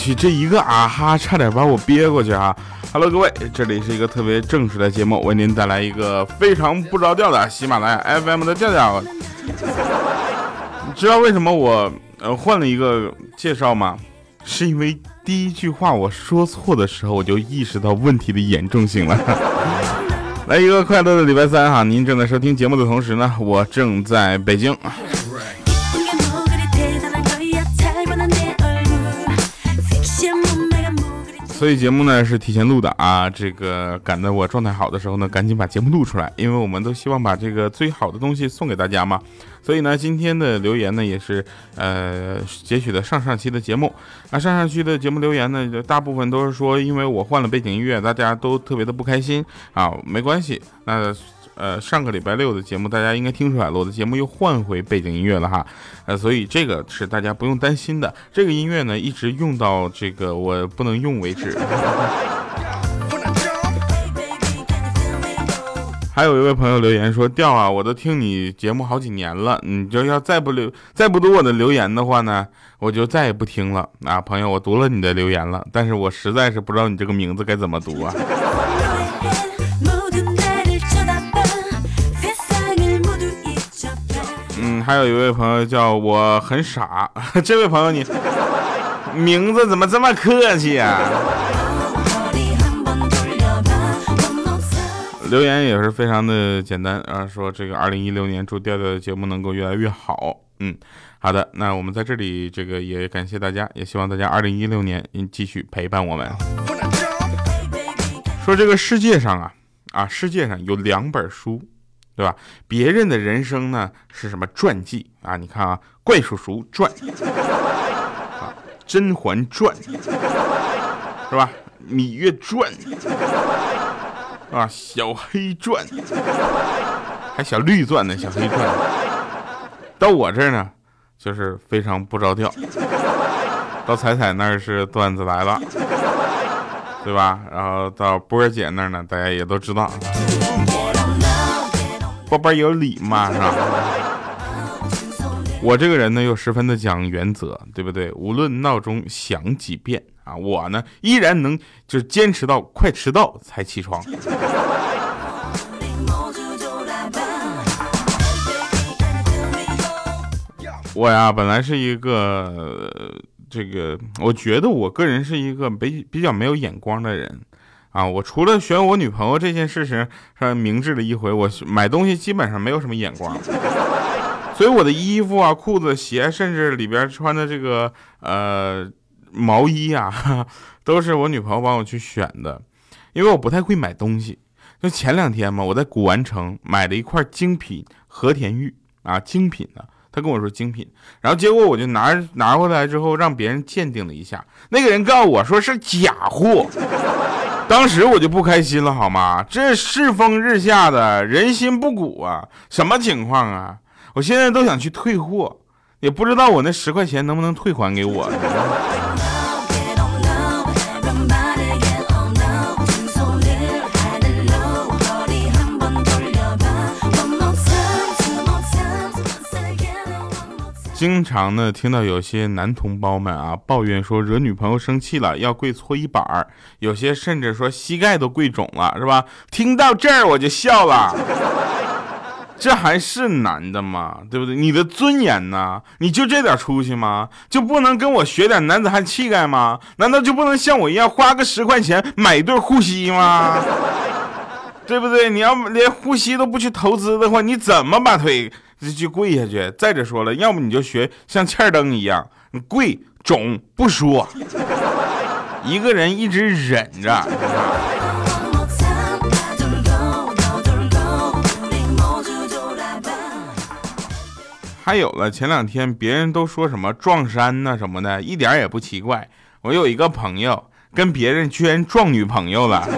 去，这一个啊哈，差点把我憋过去啊！Hello，各位，这里是一个特别正式的节目，为您带来一个非常不着调的喜马拉雅 FM 的调调。你知道为什么我呃换了一个介绍吗？是因为第一句话我说错的时候，我就意识到问题的严重性了。来一个快乐的礼拜三哈！您正在收听节目的同时呢，我正在北京。所以节目呢是提前录的啊，这个赶在我状态好的时候呢，赶紧把节目录出来，因为我们都希望把这个最好的东西送给大家嘛。所以呢，今天的留言呢也是呃截取的上上期的节目啊，上上期的节目留言呢，大部分都是说因为我换了背景音乐，大家都特别的不开心啊，没关系，那。呃，上个礼拜六的节目，大家应该听出来了，我的节目又换回背景音乐了哈，呃，所以这个是大家不用担心的。这个音乐呢，一直用到这个我不能用为止。还有一位朋友留言说：“调啊，我都听你节目好几年了，你就要再不留、再不读我的留言的话呢，我就再也不听了。”啊，朋友，我读了你的留言了，但是我实在是不知道你这个名字该怎么读啊。还有一位朋友叫我很傻，这位朋友你名字怎么这么客气呀？留言也是非常的简单啊，说这个二零一六年祝调调的节目能够越来越好。嗯，好的，那我们在这里这个也感谢大家，也希望大家二零一六年继续陪伴我们。说这个世界上啊啊，世界上有两本书。对吧？别人的人生呢是什么传记啊？你看啊，《怪叔叔传》啊，《甄嬛传》是吧？《芈月传》啊，《小黑传》还小绿传呢，《小黑传》到我这儿呢，就是非常不着调。到彩彩那儿是段子来了，对吧？然后到波儿姐那儿呢，大家也都知道。宝贝有理嘛，是吧？我这个人呢又十分的讲原则，对不对？无论闹钟响几遍啊，我呢依然能就是坚持到快迟到才起床。我呀本来是一个这个，我觉得我个人是一个比比较没有眼光的人。啊，我除了选我女朋友这件事情上明智了一回，我买东西基本上没有什么眼光，所以我的衣服啊、裤子、鞋，甚至里边穿的这个呃毛衣啊，都是我女朋友帮我去选的，因为我不太会买东西。就前两天嘛，我在古玩城买了一块精品和田玉啊，精品的，他跟我说精品，然后结果我就拿拿回来之后让别人鉴定了一下，那个人告诉我说是假货。当时我就不开心了，好吗？这世风日下的人心不古啊，什么情况啊？我现在都想去退货，也不知道我那十块钱能不能退还给我。经常呢听到有些男同胞们啊抱怨说惹女朋友生气了要跪搓衣板儿，有些甚至说膝盖都跪肿了，是吧？听到这儿我就笑了，这还是男的吗？对不对？你的尊严呢？你就这点出息吗？就不能跟我学点男子汉气概吗？难道就不能像我一样花个十块钱买一对护膝吗？对不对？你要连护膝都不去投资的话，你怎么把腿？就就跪下去。再者说了，要不你就学像欠儿灯一样，你跪肿不说，一个人一直忍着。还有了，前两天别人都说什么撞衫呐什么的，一点也不奇怪。我有一个朋友跟别人居然撞女朋友了。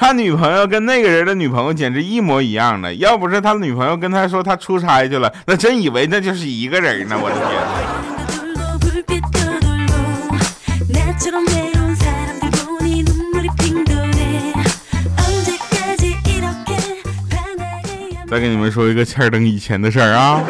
他女朋友跟那个人的女朋友简直一模一样的，要不是他女朋友跟他说他出差去了，那真以为那就是一个人呢！我的天。再给你们说一个欠儿登以前的事儿啊，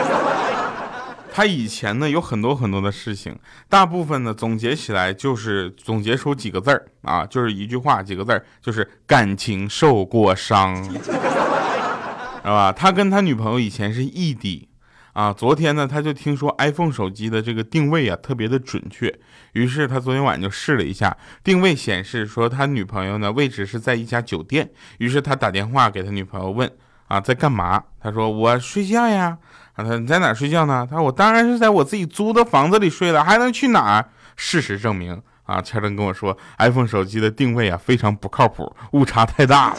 他以前呢有很多很多的事情，大部分呢总结起来就是总结出几个字儿啊，就是一句话几个字儿，就是感情受过伤，是吧？他跟他女朋友以前是异地。啊，昨天呢，他就听说 iPhone 手机的这个定位啊特别的准确，于是他昨天晚上就试了一下，定位显示说他女朋友呢位置是在一家酒店，于是他打电话给他女朋友问啊在干嘛？他说我睡觉呀。啊，他你在哪睡觉呢？他说我当然是在我自己租的房子里睡了，还能去哪儿？事实证明啊，千登跟我说 iPhone 手机的定位啊非常不靠谱，误差太大了。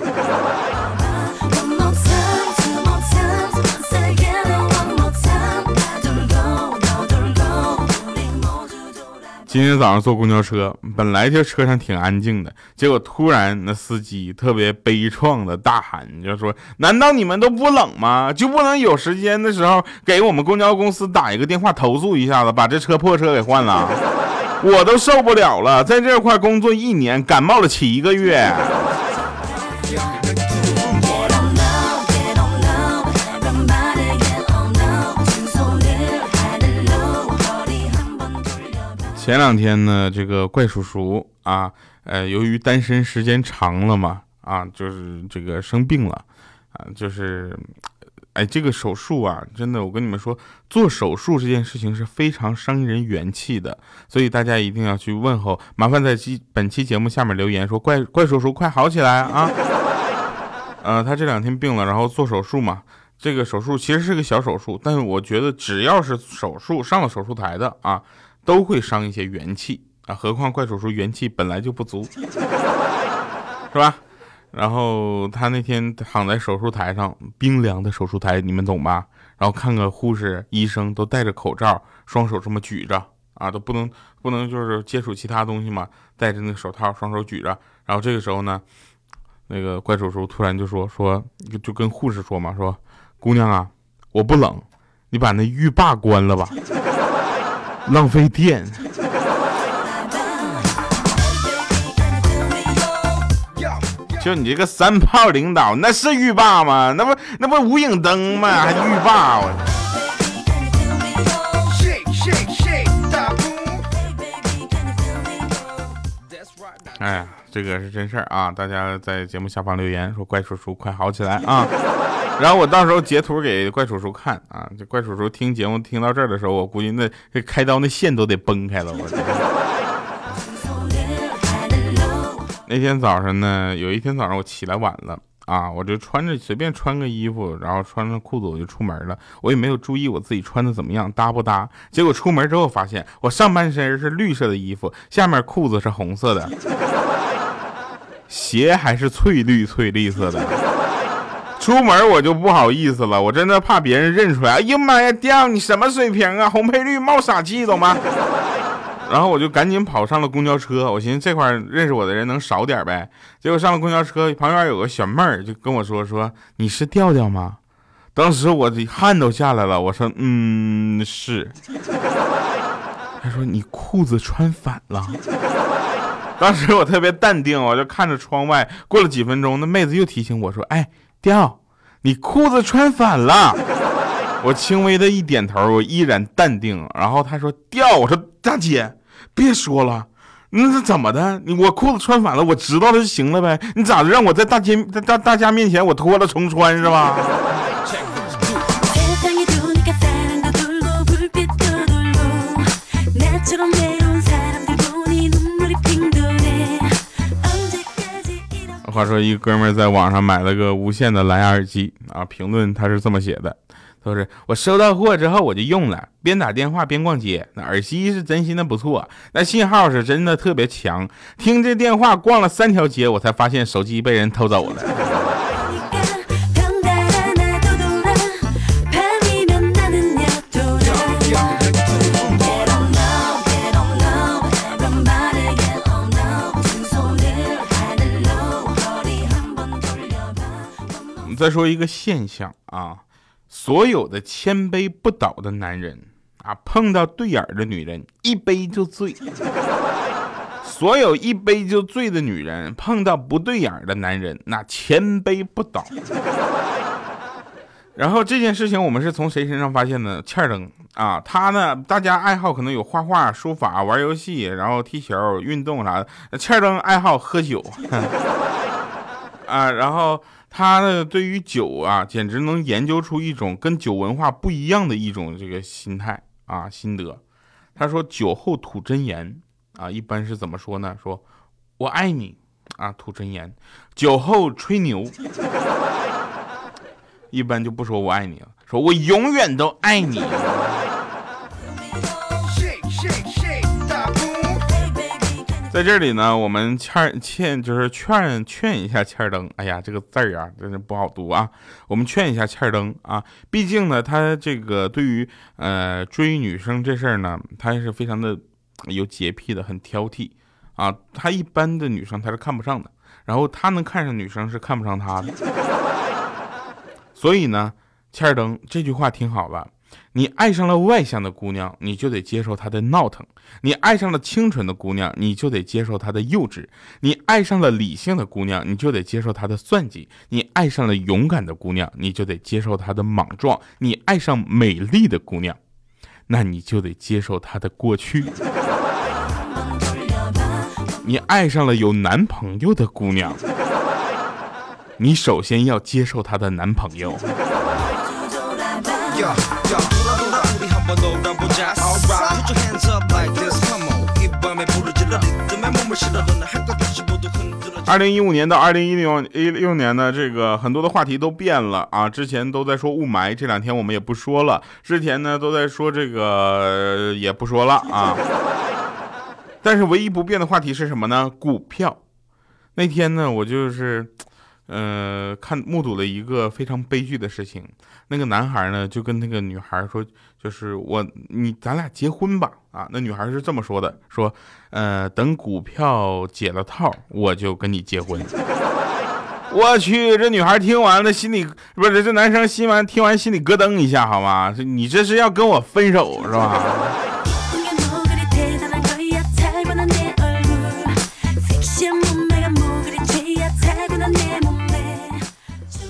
今天早上坐公交车，本来就车上挺安静的，结果突然那司机特别悲怆的大喊，就说：“难道你们都不冷吗？就不能有时间的时候给我们公交公司打一个电话投诉一下子，把这车破车给换了？我都受不了了，在这块工作一年，感冒了七个月。”前两天呢，这个怪叔叔啊，呃，由于单身时间长了嘛，啊，就是这个生病了，啊，就是，哎，这个手术啊，真的，我跟你们说，做手术这件事情是非常伤人元气的，所以大家一定要去问候，麻烦在期本期节目下面留言说，怪怪叔叔快好起来啊！呃，他这两天病了，然后做手术嘛，这个手术其实是个小手术，但是我觉得只要是手术上了手术台的啊。都会伤一些元气啊，何况怪叔叔元气本来就不足，是吧？然后他那天躺在手术台上，冰凉的手术台，你们懂吧？然后看个护士、医生都戴着口罩，双手这么举着啊，都不能不能就是接触其他东西嘛，戴着那个手套，双手举着。然后这个时候呢，那个怪叔叔突然就说说，就跟护士说嘛，说姑娘啊，我不冷，你把那浴霸关了吧。浪费电！就你这个三炮领导，那是浴霸吗？那不那不无影灯吗？还浴霸？哎呀，这个是真事儿啊！大家在节目下方留言说：“怪叔叔，快好起来啊！”然后我到时候截图给怪叔叔看啊！这怪叔叔听节目听到这儿的时候，我估计那这开刀那线都得崩开了。我那天早上呢，有一天早上我起来晚了啊，我就穿着随便穿个衣服，然后穿着裤子我就出门了，我也没有注意我自己穿的怎么样搭不搭。结果出门之后发现，我上半身是绿色的衣服，下面裤子是红色的。鞋还是翠绿翠绿色的，出门我就不好意思了，我真的怕别人认出来。哎呀妈呀，掉你什么水平啊？红配绿冒傻气，懂吗？然后我就赶紧跑上了公交车，我寻思这块认识我的人能少点呗。结果上了公交车，旁边有个小妹儿就跟我说说你是调调吗？当时我的汗都下来了，我说嗯是。他说你裤子穿反了。当时我特别淡定，我就看着窗外。过了几分钟，那妹子又提醒我说：“哎，调，你裤子穿反了。”我轻微的一点头，我依然淡定。然后他说：“调。”我说：“大姐，别说了，那是怎么的？你我裤子穿反了，我知道了就行了呗。你咋让我在大街在大大家面前我脱了重穿是吧？”话说，一哥们在网上买了个无线的蓝牙耳机啊，评论他是这么写的：，他说我收到货之后我就用了，边打电话边逛街，那耳机是真心的不错，那信号是真的特别强，听这电话逛了三条街，我才发现手机被人偷走了。再说一个现象啊，所有的千杯不倒的男人啊，碰到对眼的女人一杯就醉；所有一杯就醉的女人碰到不对眼的男人，那千杯不倒。然后这件事情我们是从谁身上发现的？欠儿登啊，他呢，大家爱好可能有画画、书法、玩游戏，然后踢球、运动啥的。欠儿登爱好喝酒，啊，然后他呢，对于酒啊，简直能研究出一种跟酒文化不一样的一种这个心态啊心得。他说酒后吐真言啊，一般是怎么说呢？说我爱你啊，吐真言。酒后吹牛。一般就不说我爱你了，说我永远都爱你。在这里呢，我们欠欠就是劝劝一下欠儿灯。哎呀，这个字儿啊，真是不好读啊。我们劝一下欠儿灯啊，毕竟呢，他这个对于呃追女生这事儿呢，他是非常的有洁癖的，很挑剔啊。他一般的女生他是看不上的，然后他能看上女生是看不上他的。所以呢，欠儿登这句话挺好了？你爱上了外向的姑娘，你就得接受她的闹腾；你爱上了清纯的姑娘，你就得接受她的幼稚；你爱上了理性的姑娘，你就得接受她的算计；你爱上了勇敢的姑娘，你就得接受她的莽撞；你爱上美丽的姑娘，那你就得接受她的过去；你爱上了有男朋友的姑娘。你首先要接受她的男朋友。二零一五年到二零一六一六年呢，这个很多的话题都变了啊！之前都在说雾霾，这两天我们也不说了。之前呢都在说这个，也不说了啊。但是唯一不变的话题是什么呢？股票。那天呢，我就是。呃，看目睹了一个非常悲剧的事情。那个男孩呢，就跟那个女孩说，就是我，你咱俩结婚吧。啊，那女孩是这么说的，说，呃，等股票解了套，我就跟你结婚。我去，这女孩听完了，心里不是这男生心完听完心里咯噔一下，好吗？你这是要跟我分手是吧？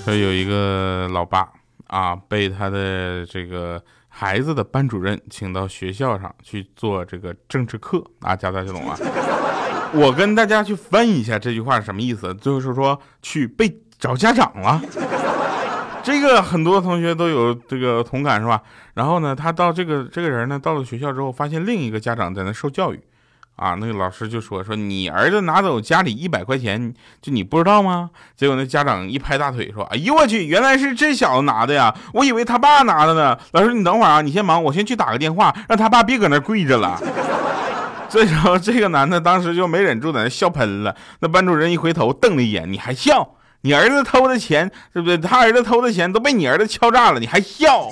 说有一个老爸啊，被他的这个孩子的班主任请到学校上去做这个政治课啊，家大家懂啊。我跟大家去翻译一下这句话是什么意思，就是说去被找家长了。这个很多同学都有这个同感是吧？然后呢，他到这个这个人呢，到了学校之后，发现另一个家长在那受教育。啊，那个老师就说说你儿子拿走家里一百块钱，就你不知道吗？结果那家长一拍大腿说：“哎呦我去，原来是这小子拿的呀！我以为他爸拿的呢。”老师，你等会儿啊，你先忙，我先去打个电话，让他爸别搁那跪着了。这时候，这个男的当时就没忍住，在那笑喷了。那班主任一回头瞪了一眼：“你还笑？你儿子偷的钱，对不对？他儿子偷的钱都被你儿子敲诈了，你还笑？”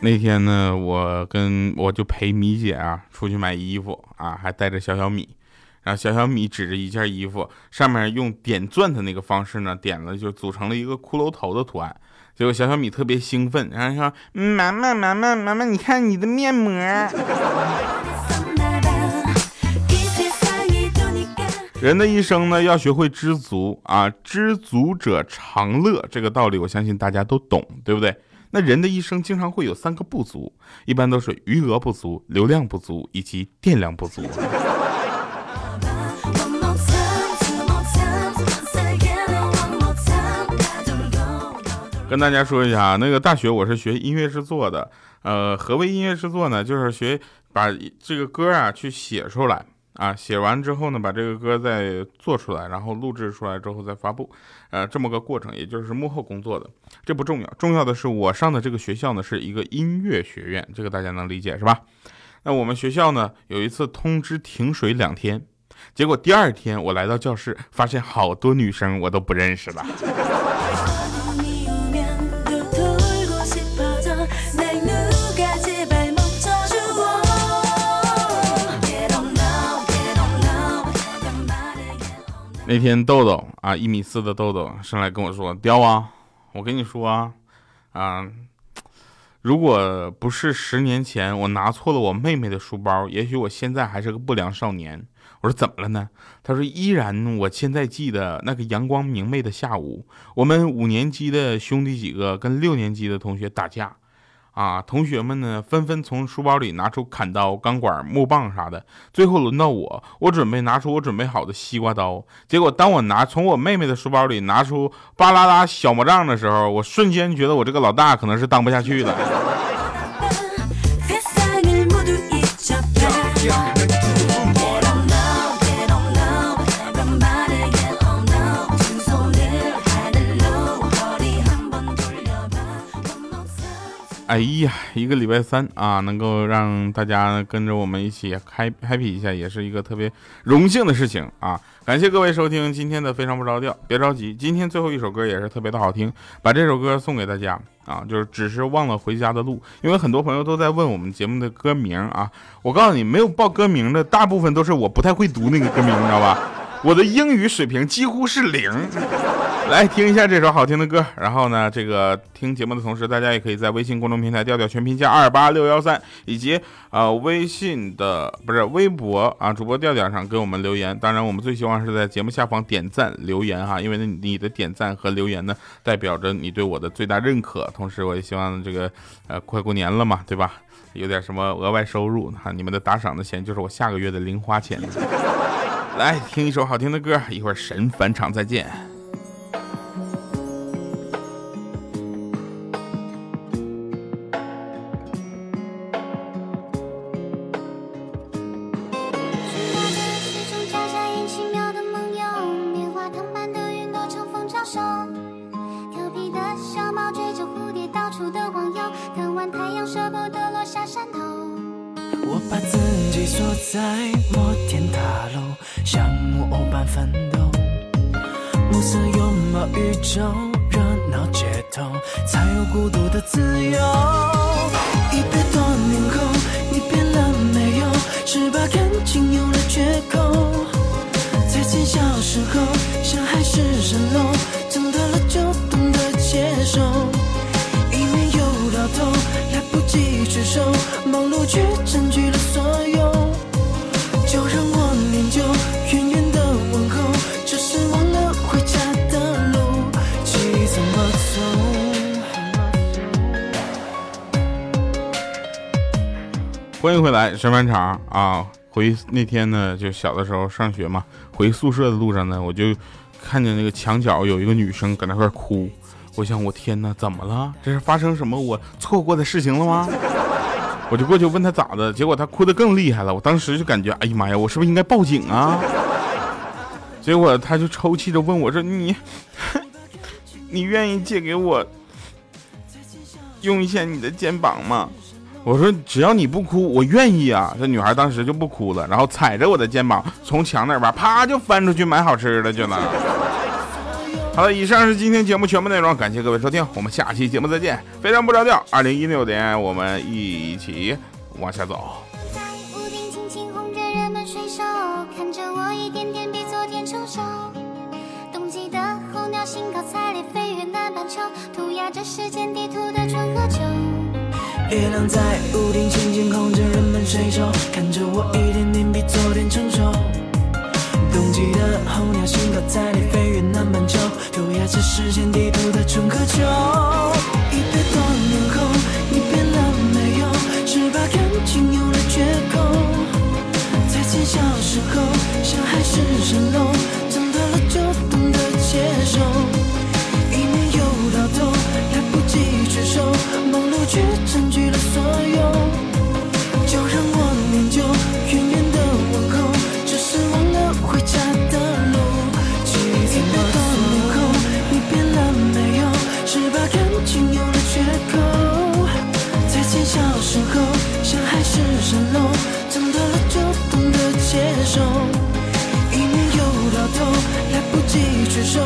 那天呢，我跟我就陪米姐啊出去买衣服啊，还带着小小米，然后小小米指着一件衣服，上面用点钻的那个方式呢，点了就组成了一个骷髅头的图案，结果小小米特别兴奋，然后说：“妈妈妈妈妈妈，你看你的面膜。”人的一生呢，要学会知足啊，知足者常乐，这个道理我相信大家都懂，对不对？那人的一生经常会有三个不足，一般都是余额不足、流量不足以及电量不足。跟大家说一下啊，那个大学我是学音乐制作的，呃，何为音乐制作呢？就是学把这个歌啊去写出来。啊，写完之后呢，把这个歌再做出来，然后录制出来之后再发布，呃，这么个过程，也就是幕后工作的，这不重要，重要的是我上的这个学校呢是一个音乐学院，这个大家能理解是吧？那我们学校呢有一次通知停水两天，结果第二天我来到教室，发现好多女生我都不认识了。那天豆豆啊，一米四的豆豆上来跟我说：“雕啊，我跟你说啊，啊，如果不是十年前我拿错了我妹妹的书包，也许我现在还是个不良少年。”我说：“怎么了呢？”他说：“依然，我现在记得那个阳光明媚的下午，我们五年级的兄弟几个跟六年级的同学打架。”啊！同学们呢，纷纷从书包里拿出砍刀、钢管、木棒啥的。最后轮到我，我准备拿出我准备好的西瓜刀。结果，当我拿从我妹妹的书包里拿出巴拉拉小魔杖的时候，我瞬间觉得我这个老大可能是当不下去了。哎呀，一个礼拜三啊，能够让大家跟着我们一起嗨 happy 一下，也是一个特别荣幸的事情啊！感谢各位收听今天的非常不着调，别着急，今天最后一首歌也是特别的好听，把这首歌送给大家啊！就是只是忘了回家的路，因为很多朋友都在问我们节目的歌名啊，我告诉你，没有报歌名的大部分都是我不太会读那个歌名，你知道吧？我的英语水平几乎是零。来听一下这首好听的歌，然后呢，这个听节目的同时，大家也可以在微信公众平台调调全拼加二八六幺三，以及呃微信的不是微博啊主播调调上给我们留言。当然，我们最希望是在节目下方点赞留言哈，因为呢你的点赞和留言呢，代表着你对我的最大认可。同时，我也希望这个呃快过年了嘛，对吧？有点什么额外收入哈，你们的打赏的钱就是我下个月的零花钱。来听一首好听的歌，一会儿神返场再见。我把自己锁在摩天大楼，像木偶般奋斗。暮色拥抱宇宙，热闹街头，才有孤独的自由。一百多年后，你变了没有？是把感情有了缺口。再见小时候，像海市蜃楼。头来不及去手忙碌却占据了所有。就让我念旧远远的问候只是忘了回家的路其实怎么走？欢迎回来神晚场啊！回那天呢就小的时候上学嘛回宿舍的路上呢我就看见那个墙角有一个女生搁那块哭我想，我天哪，怎么了？这是发生什么我错过的事情了吗？我就过去问她咋的，结果她哭得更厉害了。我当时就感觉，哎呀妈呀，我是不是应该报警啊？结果她就抽泣着问我说：“你，你愿意借给我用一下你的肩膀吗？”我说只要你不哭，我愿意啊！这女孩当时就不哭了，然后踩着我的肩膀从墙那边啪就翻出去买好吃的去了。好了，以上是今天节目全部内容，感谢各位收听，我们下期节目再见。非常不着调，二零一六年我们一起往下走。月亮在屋顶轻轻空着，人们睡熟，看着我一点点比昨天成熟。冬季的候鸟兴高采烈飞越南半球，涂鸦着时间地图的春和秋。一百多年后，你变了没有？是怕感情有了缺口。再见小时候，像海市蜃楼，长大了就懂得接受。一年又到头，来不及聚首，忙碌却的漏长大了就懂得接受。一年又到头来不及聚首